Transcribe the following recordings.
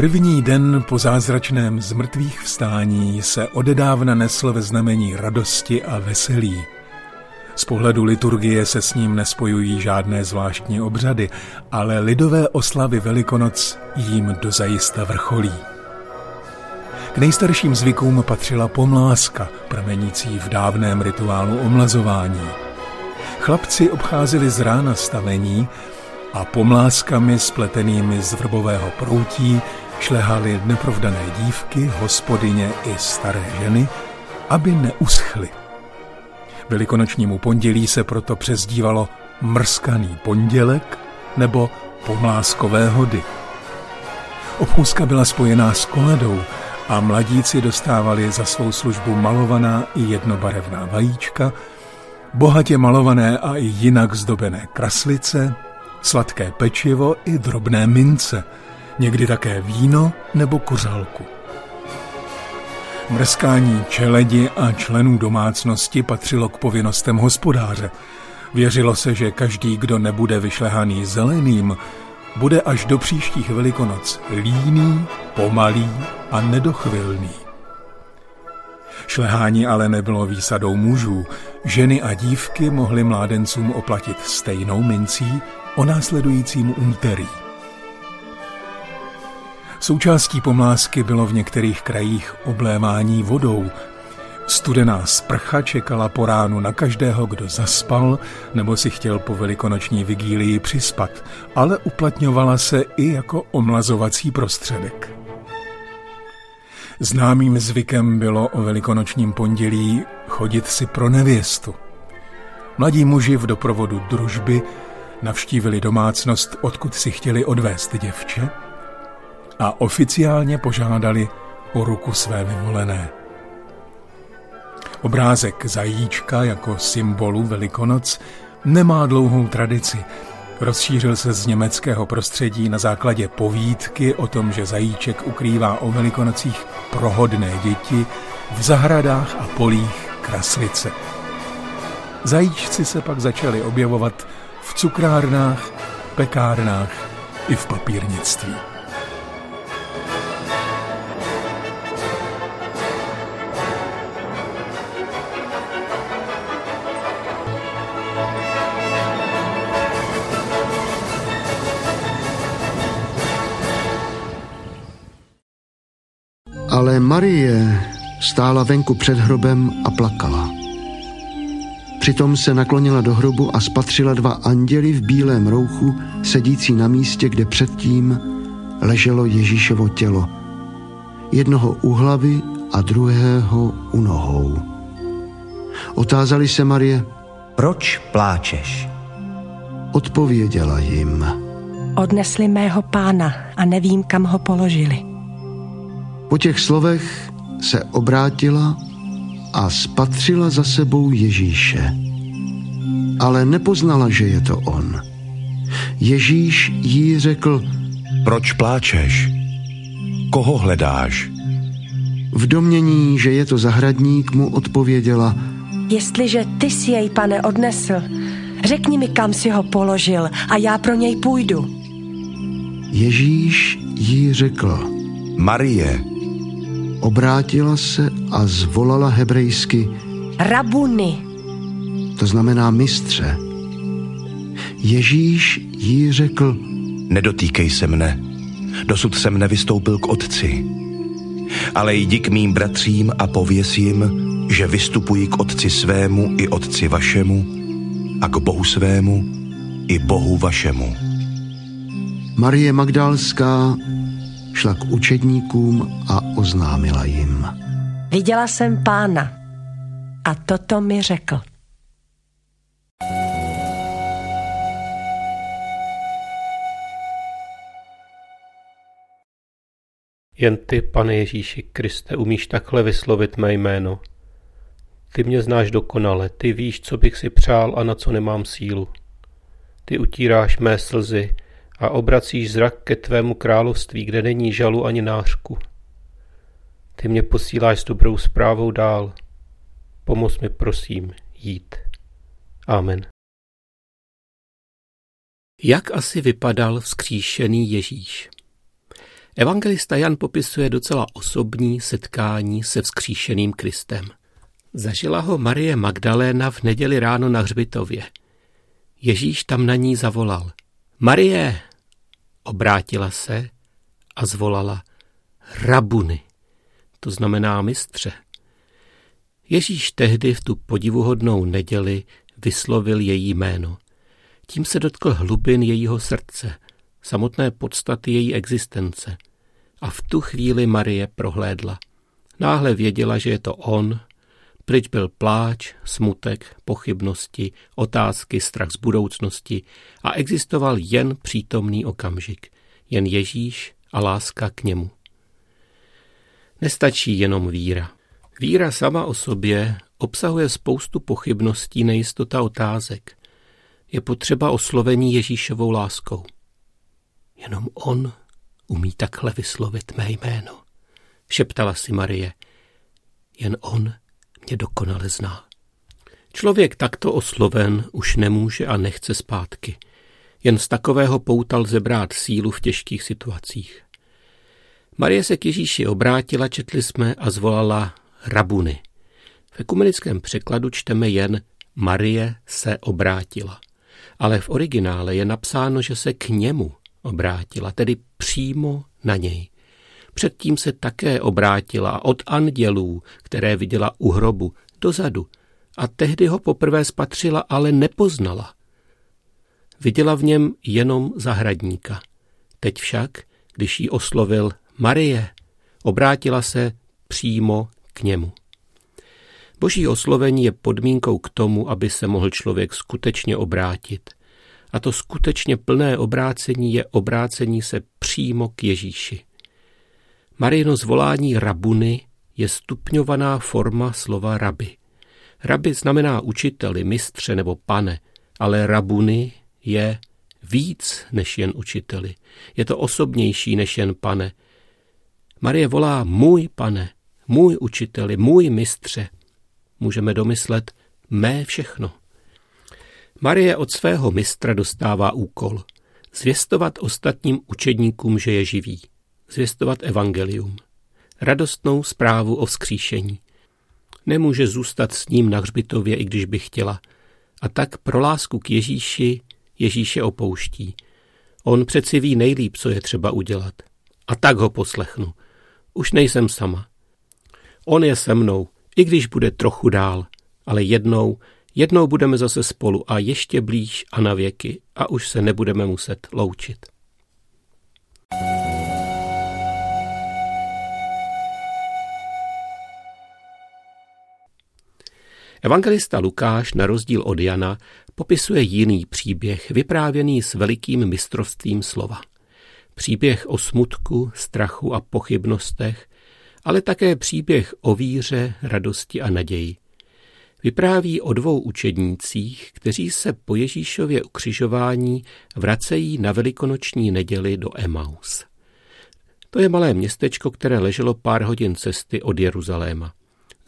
První den po zázračném zmrtvých vstání se odedávna nesl ve znamení radosti a veselí. Z pohledu liturgie se s ním nespojují žádné zvláštní obřady, ale lidové oslavy Velikonoc jím dozajista vrcholí. K nejstarším zvykům patřila pomláska, pramenící v dávném rituálu omlazování. Chlapci obcházeli z rána stavení a pomláskami spletenými z vrbového proutí šlehali neprovdané dívky, hospodyně i staré ženy, aby neuschly. Velikonočnímu pondělí se proto přezdívalo mrskaný pondělek nebo pomláskové hody. Obchůzka byla spojená s koledou a mladíci dostávali za svou službu malovaná i jednobarevná vajíčka, bohatě malované a i jinak zdobené kraslice, sladké pečivo i drobné mince, někdy také víno nebo kuřálku. Mrskání čeledi a členů domácnosti patřilo k povinnostem hospodáře. Věřilo se, že každý, kdo nebude vyšlehaný zeleným, bude až do příštích velikonoc líný, pomalý a nedochvilný. Šlehání ale nebylo výsadou mužů. Ženy a dívky mohly mládencům oplatit stejnou mincí o následujícím úterý. Součástí pomlásky bylo v některých krajích oblévání vodou. Studená sprcha čekala po ránu na každého, kdo zaspal nebo si chtěl po velikonoční vigílii přispat, ale uplatňovala se i jako omlazovací prostředek. Známým zvykem bylo o velikonočním pondělí chodit si pro nevěstu. Mladí muži v doprovodu družby navštívili domácnost, odkud si chtěli odvést děvče a oficiálně požádali o ruku své vyvolené. Obrázek zajíčka jako symbolu Velikonoc nemá dlouhou tradici. Rozšířil se z německého prostředí na základě povídky o tom, že zajíček ukrývá o velikonocích prohodné děti v zahradách a polích kraslice. Zajíčci se pak začali objevovat v cukrárnách, pekárnách i v papírnictví. Marie stála venku před hrobem a plakala. Přitom se naklonila do hrobu a spatřila dva anděly v bílém rouchu, sedící na místě, kde předtím leželo Ježíšovo tělo. Jednoho u hlavy a druhého u nohou. Otázali se Marie, proč pláčeš? Odpověděla jim. Odnesli mého pána a nevím, kam ho položili. Po těch slovech se obrátila a spatřila za sebou Ježíše. Ale nepoznala, že je to on. Ježíš jí řekl, proč pláčeš? Koho hledáš? V domění, že je to zahradník, mu odpověděla, Jestliže ty si jej, pane, odnesl, řekni mi, kam si ho položil a já pro něj půjdu. Ježíš jí řekl, Marie. Obrátila se a zvolala hebrejsky Rabuny. To znamená mistře. Ježíš jí řekl Nedotýkej se mne, dosud jsem nevystoupil k otci. Ale jdi k mým bratřím a pověs jim, že vystupuji k otci svému i otci vašemu a k Bohu svému i Bohu vašemu. Marie Magdalská šla k učedníkům a oznámila jim. Viděla jsem pána a toto mi řekl. Jen ty, pane Ježíši Kriste, umíš takhle vyslovit mé jméno. Ty mě znáš dokonale, ty víš, co bych si přál a na co nemám sílu. Ty utíráš mé slzy a obracíš zrak ke tvému království, kde není žalu ani nářku. Ty mě posíláš s dobrou zprávou dál. Pomoz mi, prosím, jít. Amen. Jak asi vypadal vzkříšený Ježíš? Evangelista Jan popisuje docela osobní setkání se vzkříšeným Kristem. Zažila ho Marie Magdaléna v neděli ráno na hřbitově. Ježíš tam na ní zavolal. Marie! Obrátila se a zvolala Rabuny, to znamená mistře. Ježíš tehdy v tu podivuhodnou neděli vyslovil její jméno. Tím se dotkl hlubin jejího srdce, samotné podstaty její existence. A v tu chvíli Marie prohlédla. Náhle věděla, že je to on, Pryč byl pláč, smutek, pochybnosti, otázky, strach z budoucnosti a existoval jen přítomný okamžik, jen Ježíš a láska k němu. Nestačí jenom víra. Víra sama o sobě obsahuje spoustu pochybností, nejistota otázek. Je potřeba oslovení Ježíšovou láskou. Jenom on umí takhle vyslovit mé jméno, šeptala si Marie. Jen on mě dokonale zná. Člověk takto osloven už nemůže a nechce zpátky. Jen z takového pouta lze brát sílu v těžkých situacích. Marie se k Ježíši obrátila, četli jsme a zvolala rabuny. V ekumenickém překladu čteme jen Marie se obrátila. Ale v originále je napsáno, že se k němu obrátila, tedy přímo na něj. Předtím se také obrátila od andělů, které viděla u hrobu, dozadu a tehdy ho poprvé spatřila, ale nepoznala. Viděla v něm jenom zahradníka. Teď však, když ji oslovil Marie, obrátila se přímo k němu. Boží oslovení je podmínkou k tomu, aby se mohl člověk skutečně obrátit. A to skutečně plné obrácení je obrácení se přímo k Ježíši. Marino zvolání rabuny je stupňovaná forma slova rabi. Rabi znamená učiteli, mistře nebo pane, ale rabuny je víc než jen učiteli. Je to osobnější než jen pane. Marie volá můj pane, můj učiteli, můj mistře. Můžeme domyslet mé všechno. Marie od svého mistra dostává úkol zvěstovat ostatním učedníkům, že je živý zvěstovat evangelium, radostnou zprávu o vzkříšení. Nemůže zůstat s ním na hřbitově, i když by chtěla. A tak pro lásku k Ježíši Ježíše opouští. On přeci ví nejlíp, co je třeba udělat. A tak ho poslechnu. Už nejsem sama. On je se mnou, i když bude trochu dál, ale jednou, jednou budeme zase spolu a ještě blíž a na věky a už se nebudeme muset loučit. Evangelista Lukáš, na rozdíl od Jana, popisuje jiný příběh, vyprávěný s velikým mistrovstvím slova. Příběh o smutku, strachu a pochybnostech, ale také příběh o víře, radosti a naději. Vypráví o dvou učednících, kteří se po Ježíšově ukřižování vracejí na velikonoční neděli do Emaus. To je malé městečko, které leželo pár hodin cesty od Jeruzaléma.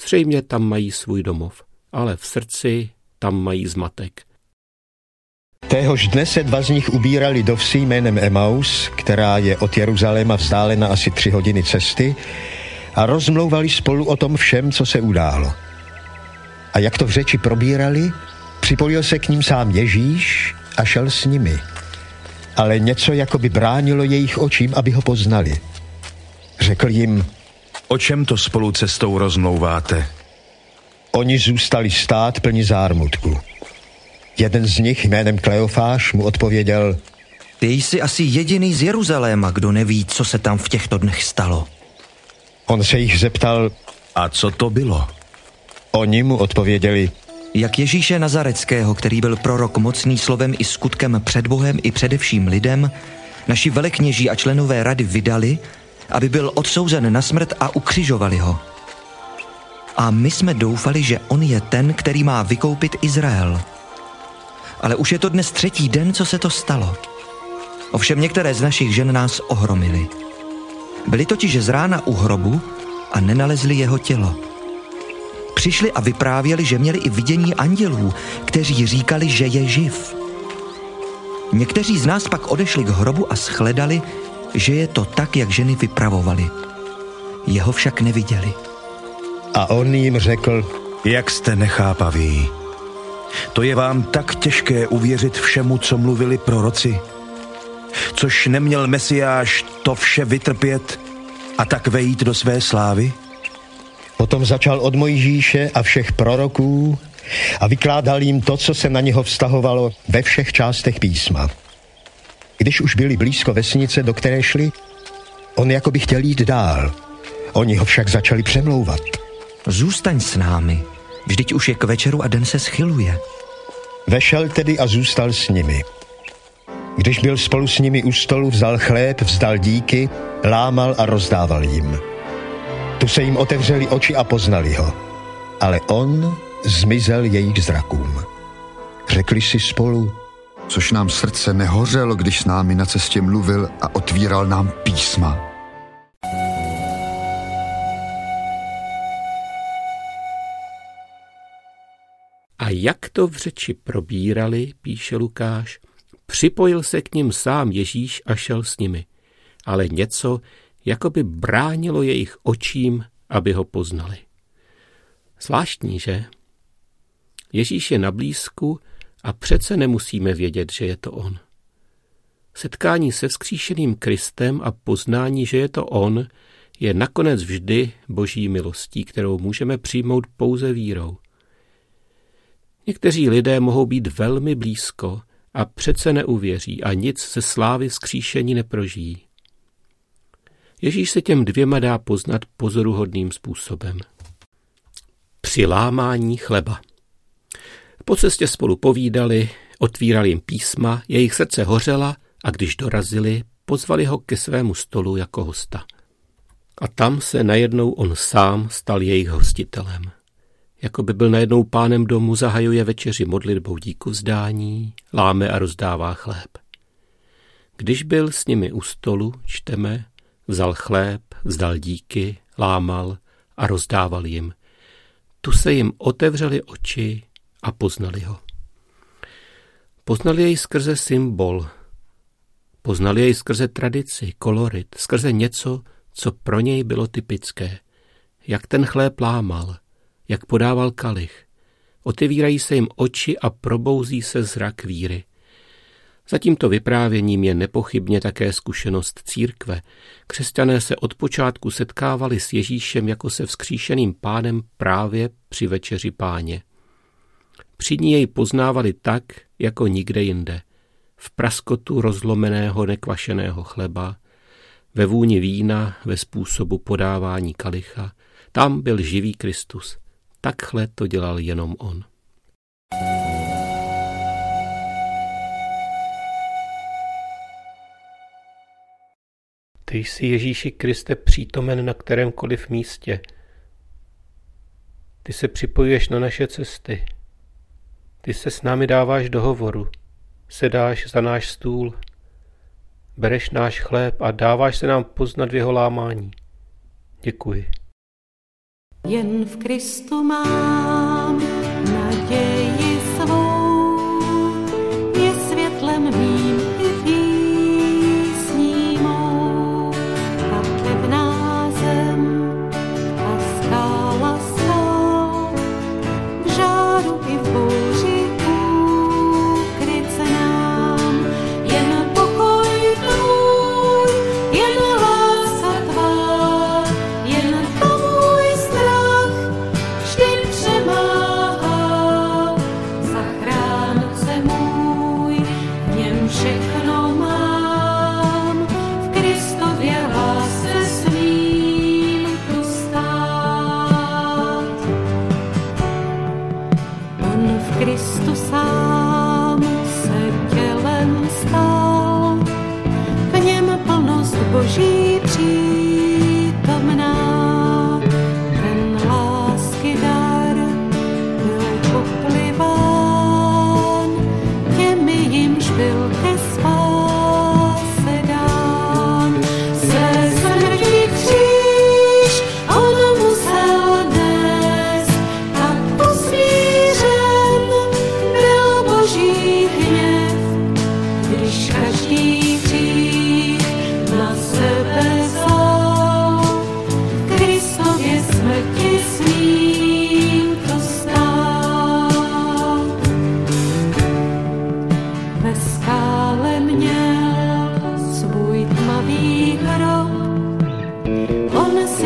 Zřejmě tam mají svůj domov ale v srdci tam mají zmatek. Téhož dne se dva z nich ubírali do vsi jménem Emaus, která je od Jeruzaléma vzdálena asi tři hodiny cesty, a rozmlouvali spolu o tom všem, co se událo. A jak to v řeči probírali, připojil se k ním sám Ježíš a šel s nimi. Ale něco jako by bránilo jejich očím, aby ho poznali. Řekl jim, O čem to spolu cestou rozmlouváte? Oni zůstali stát plní zármutku. Jeden z nich jménem Kleofáš mu odpověděl, Ty jsi asi jediný z Jeruzaléma, kdo neví, co se tam v těchto dnech stalo. On se jich zeptal, A co to bylo? oni mu odpověděli, Jak Ježíše Nazareckého, který byl prorok mocný slovem i skutkem před Bohem i především lidem, naši velekněží a členové rady vydali, aby byl odsouzen na smrt a ukřižovali ho. A my jsme doufali, že on je ten, který má vykoupit Izrael. Ale už je to dnes třetí den, co se to stalo. Ovšem některé z našich žen nás ohromily. Byli totiž z rána u hrobu a nenalezli jeho tělo. Přišli a vyprávěli, že měli i vidění andělů, kteří říkali, že je živ. Někteří z nás pak odešli k hrobu a shledali, že je to tak, jak ženy vypravovali. Jeho však neviděli. A on jim řekl, jak jste nechápaví. To je vám tak těžké uvěřit všemu, co mluvili proroci. Což neměl Mesiáš to vše vytrpět a tak vejít do své slávy? Potom začal od Mojžíše a všech proroků a vykládal jim to, co se na něho vztahovalo ve všech částech písma. Když už byli blízko vesnice, do které šli, on jako by chtěl jít dál. Oni ho však začali přemlouvat. Zůstaň s námi, vždyť už je k večeru a den se schyluje. Vešel tedy a zůstal s nimi. Když byl spolu s nimi u stolu, vzal chléb, vzdal díky, lámal a rozdával jim. Tu se jim otevřeli oči a poznali ho. Ale on zmizel jejich zrakům. Řekli si spolu, což nám srdce nehořelo, když s námi na cestě mluvil a otvíral nám písma. Jak to v řeči probírali, píše Lukáš, připojil se k ním sám Ježíš a šel s nimi. Ale něco, jako by bránilo jejich očím, aby ho poznali. Zvláštní, že? Ježíš je na blízku a přece nemusíme vědět, že je to on. Setkání se vzkříšeným Kristem a poznání, že je to on, je nakonec vždy boží milostí, kterou můžeme přijmout pouze vírou. Někteří lidé mohou být velmi blízko a přece neuvěří a nic ze slávy vzkříšení neprožijí. Ježíš se těm dvěma dá poznat pozoruhodným způsobem. Při lámání chleba. Po cestě spolu povídali, otvírali jim písma, jejich srdce hořela a když dorazili, pozvali ho ke svému stolu jako hosta. A tam se najednou on sám stal jejich hostitelem. Jako by byl najednou pánem domu, zahajuje večeři modlitbou díku vzdání, láme a rozdává chléb. Když byl s nimi u stolu, čteme, vzal chléb, vzdal díky, lámal a rozdával jim. Tu se jim otevřely oči a poznali ho. Poznali jej skrze symbol, poznali jej skrze tradici, kolorit, skrze něco, co pro něj bylo typické. Jak ten chléb lámal, jak podával kalich. Otevírají se jim oči a probouzí se zrak víry. Za tímto vyprávěním je nepochybně také zkušenost církve. Křesťané se od počátku setkávali s Ježíšem jako se vzkříšeným pánem právě při večeři páně. Při ní jej poznávali tak, jako nikde jinde. V praskotu rozlomeného nekvašeného chleba, ve vůni vína, ve způsobu podávání kalicha. Tam byl živý Kristus. Takhle to dělal jenom on. Ty jsi Ježíši Kriste přítomen na kterémkoliv místě. Ty se připojuješ na naše cesty. Ty se s námi dáváš do hovoru, sedáš za náš stůl, bereš náš chléb a dáváš se nám poznat v jeho lámání. Děkuji. Jen v Kristu mám naději demagogia.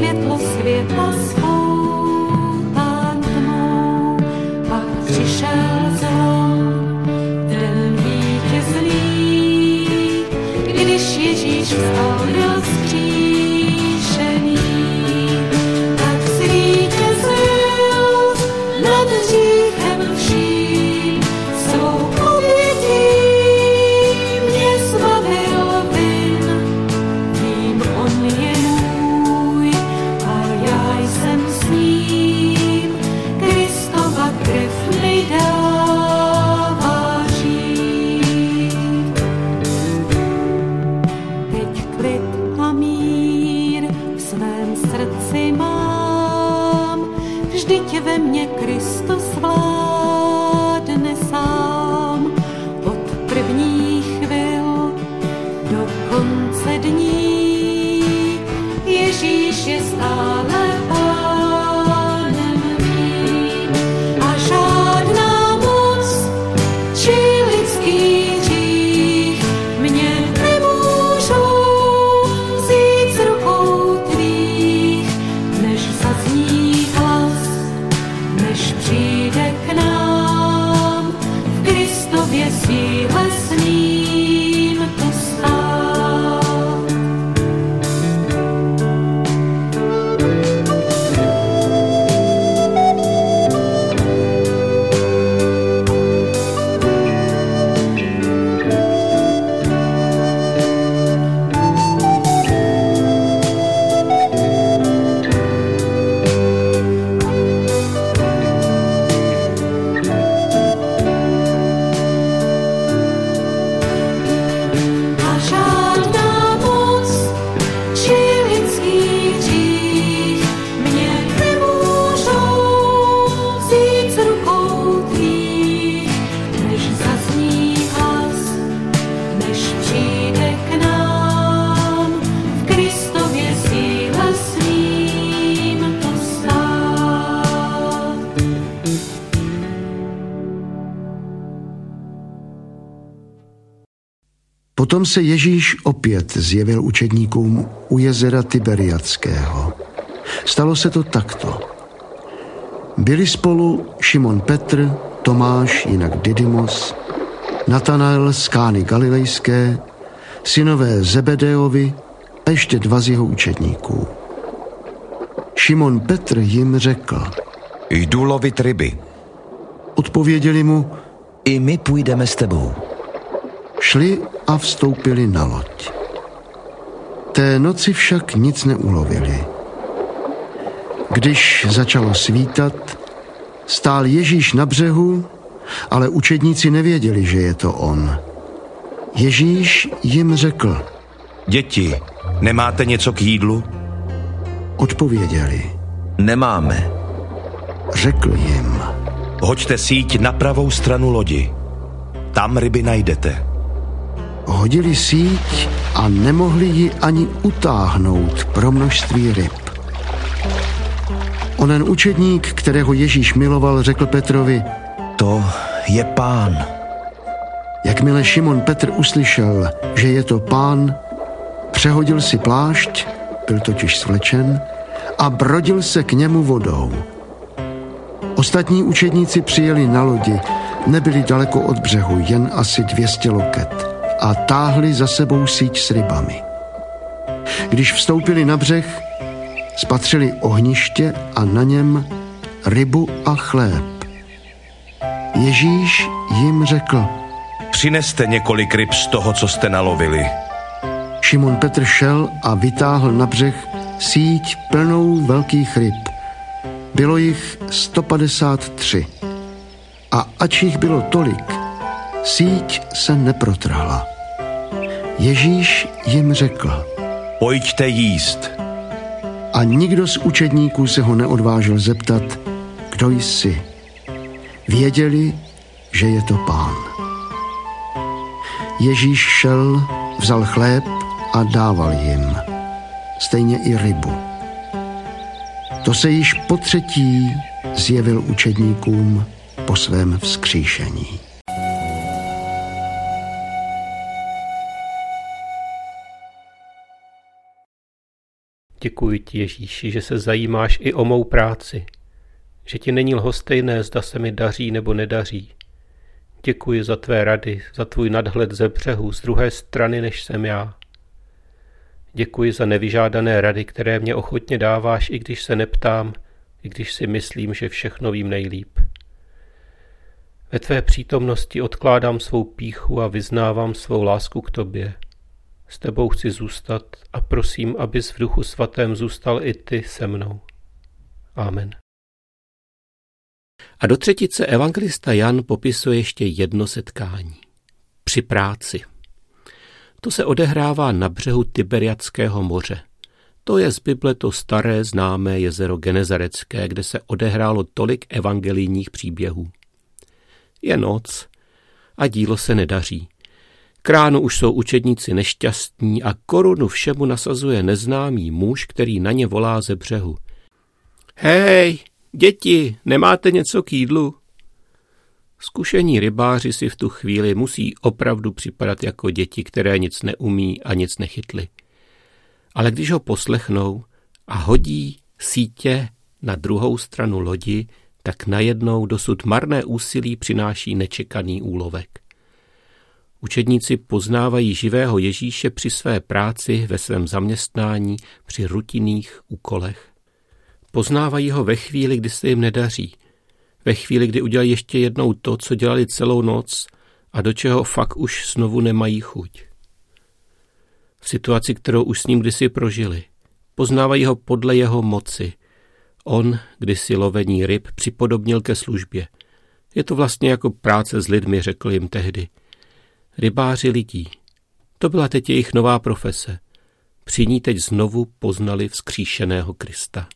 světlo světa spoután tmou, pak přišel zlom, ten vítězný, když Ježíš vstal do mně Kristus vládne Potom se Ježíš opět zjevil učedníkům u jezera Tiberiackého. Stalo se to takto. Byli spolu Šimon Petr, Tomáš, jinak Didymos, Natanael z Kány Galilejské, synové Zebedeovi a ještě dva z jeho učedníků. Šimon Petr jim řekl, Jdu lovit ryby. odpověděli mu, I my půjdeme s tebou. Šli a vstoupili na loď. Té noci však nic neulovili. Když začalo svítat, stál Ježíš na břehu, ale učedníci nevěděli, že je to on. Ježíš jim řekl, Děti, nemáte něco k jídlu? odpověděli. Nemáme. Řekl jim, Hoďte síť na pravou stranu lodi. Tam ryby najdete. Hodili síť a nemohli ji ani utáhnout pro množství ryb. Onen učedník, kterého Ježíš miloval, řekl Petrovi, To je pán. Jakmile Šimon Petr uslyšel, že je to pán, přehodil si plášť, byl totiž svlečen, a brodil se k němu vodou. Ostatní učedníci přijeli na lodi, nebyli daleko od břehu, jen asi 200 loket a táhli za sebou síť s rybami. Když vstoupili na břeh, spatřili ohniště a na něm rybu a chléb. Ježíš jim řekl, Přineste několik ryb z toho, co jste nalovili. Šimon Petr šel a vytáhl na břeh síť plnou velkých ryb. Bylo jich 153. A ač jich bylo tolik, síť se neprotrhla. Ježíš jim řekl Pojďte jíst. a nikdo z učedníků se ho neodvážil zeptat, kdo jsi. Věděli, že je to pán. Ježíš šel, vzal chléb a dával jim, stejně i rybu. To se již po třetí zjevil učedníkům po svém vzkříšení. Děkuji ti, Ježíši, že se zajímáš i o mou práci, že ti není lhostejné, zda se mi daří nebo nedaří. Děkuji za tvé rady, za tvůj nadhled ze břehu, z druhé strany, než jsem já. Děkuji za nevyžádané rady, které mě ochotně dáváš, i když se neptám, i když si myslím, že všechno vím nejlíp. Ve tvé přítomnosti odkládám svou píchu a vyznávám svou lásku k tobě. S tebou chci zůstat a prosím, abys v duchu svatém zůstal i ty se mnou. Amen. A do třetice evangelista Jan popisuje ještě jedno setkání. Při práci. To se odehrává na břehu Tiberiadského moře. To je z Bible to staré známé jezero Genezarecké, kde se odehrálo tolik evangelijních příběhů. Je noc a dílo se nedaří. Kránu už jsou učedníci nešťastní a korunu všemu nasazuje neznámý muž, který na ně volá ze břehu. Hej, děti, nemáte něco k jídlu? Zkušení rybáři si v tu chvíli musí opravdu připadat jako děti, které nic neumí a nic nechytli. Ale když ho poslechnou a hodí sítě na druhou stranu lodi, tak najednou dosud marné úsilí přináší nečekaný úlovek. Učedníci poznávají živého Ježíše při své práci, ve svém zaměstnání, při rutinných úkolech. Poznávají ho ve chvíli, kdy se jim nedaří. Ve chvíli, kdy udělají ještě jednou to, co dělali celou noc a do čeho fakt už znovu nemají chuť. V situaci, kterou už s ním kdysi prožili. Poznávají ho podle jeho moci. On, kdysi lovení ryb, připodobnil ke službě. Je to vlastně jako práce s lidmi, řekl jim tehdy. Rybáři lidí. To byla teď jejich nová profese. Při ní teď znovu poznali vzkříšeného Krista.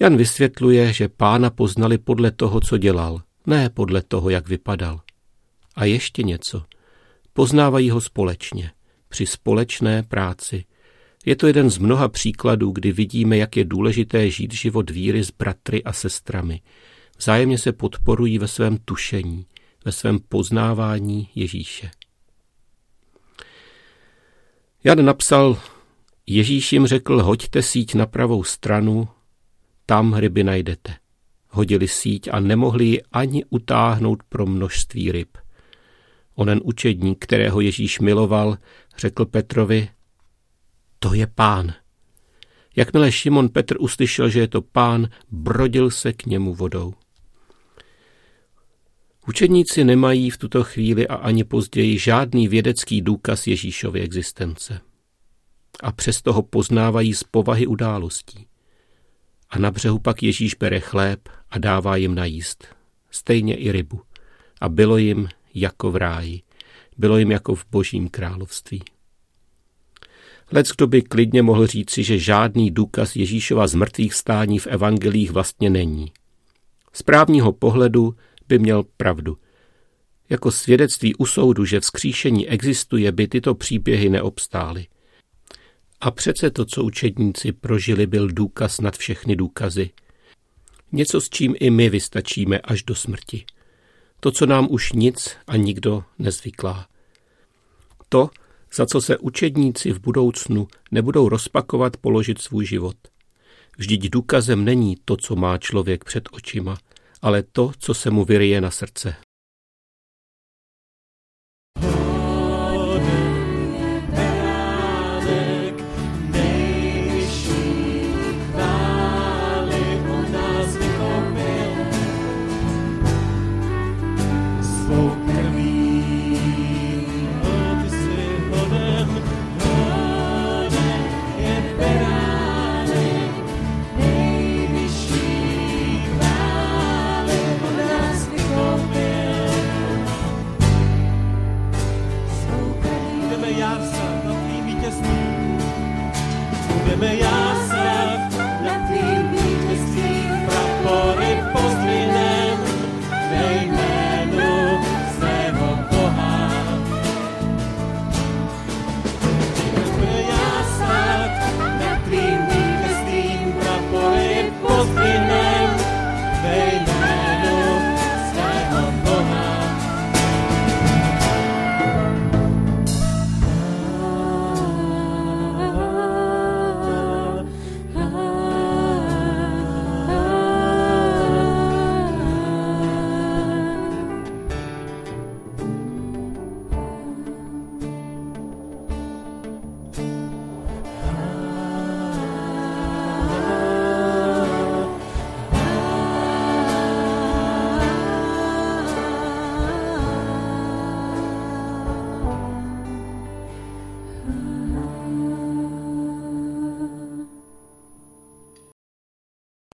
Jan vysvětluje, že pána poznali podle toho, co dělal, ne podle toho, jak vypadal. A ještě něco. Poznávají ho společně, při společné práci. Je to jeden z mnoha příkladů, kdy vidíme, jak je důležité žít život víry s bratry a sestrami. Vzájemně se podporují ve svém tušení, ve svém poznávání Ježíše. Jan napsal, Ježíš jim řekl, hoďte síť na pravou stranu tam ryby najdete. Hodili síť a nemohli ji ani utáhnout pro množství ryb. Onen učedník, kterého Ježíš miloval, řekl Petrovi, to je pán. Jakmile Šimon Petr uslyšel, že je to pán, brodil se k němu vodou. Učedníci nemají v tuto chvíli a ani později žádný vědecký důkaz Ježíšovy existence. A přesto ho poznávají z povahy událostí. A na břehu pak Ježíš bere chléb a dává jim najíst. Stejně i rybu. A bylo jim jako v ráji. Bylo jim jako v božím království. Lec kdo by klidně mohl říci, že žádný důkaz Ježíšova zmrtvých stání v evangelích vlastně není. Z právního pohledu by měl pravdu. Jako svědectví u soudu, že vzkříšení existuje, by tyto příběhy neobstály. A přece to, co učedníci prožili, byl důkaz nad všechny důkazy. Něco, s čím i my vystačíme až do smrti. To, co nám už nic a nikdo nezvyklá. To, za co se učedníci v budoucnu nebudou rozpakovat položit svůj život. Vždyť důkazem není to, co má člověk před očima, ale to, co se mu vyryje na srdce.